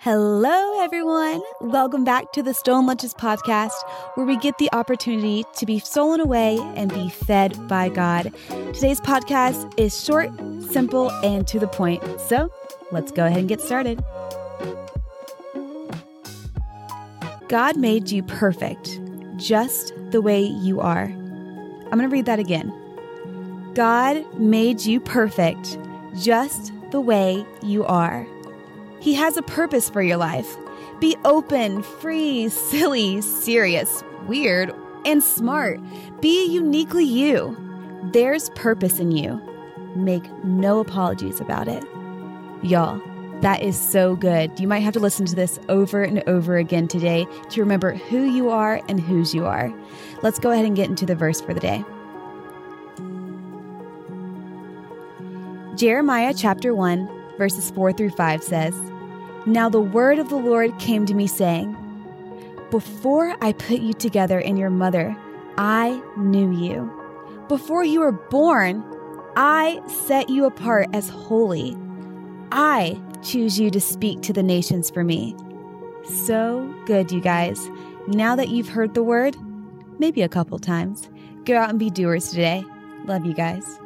Hello, everyone. Welcome back to the Stolen Lunches podcast, where we get the opportunity to be stolen away and be fed by God. Today's podcast is short, simple, and to the point. So let's go ahead and get started. God made you perfect, just the way you are. I'm going to read that again. God made you perfect, just the way you are. He has a purpose for your life. Be open, free, silly, serious, weird, and smart. Be uniquely you. There's purpose in you. Make no apologies about it. Y'all, that is so good. You might have to listen to this over and over again today to remember who you are and whose you are. Let's go ahead and get into the verse for the day. Jeremiah chapter 1 verses 4 through 5 says, Now the word of the Lord came to me, saying, Before I put you together in your mother, I knew you. Before you were born, I set you apart as holy. I choose you to speak to the nations for me. So good, you guys. Now that you've heard the word, maybe a couple times, go out and be doers today. Love you guys.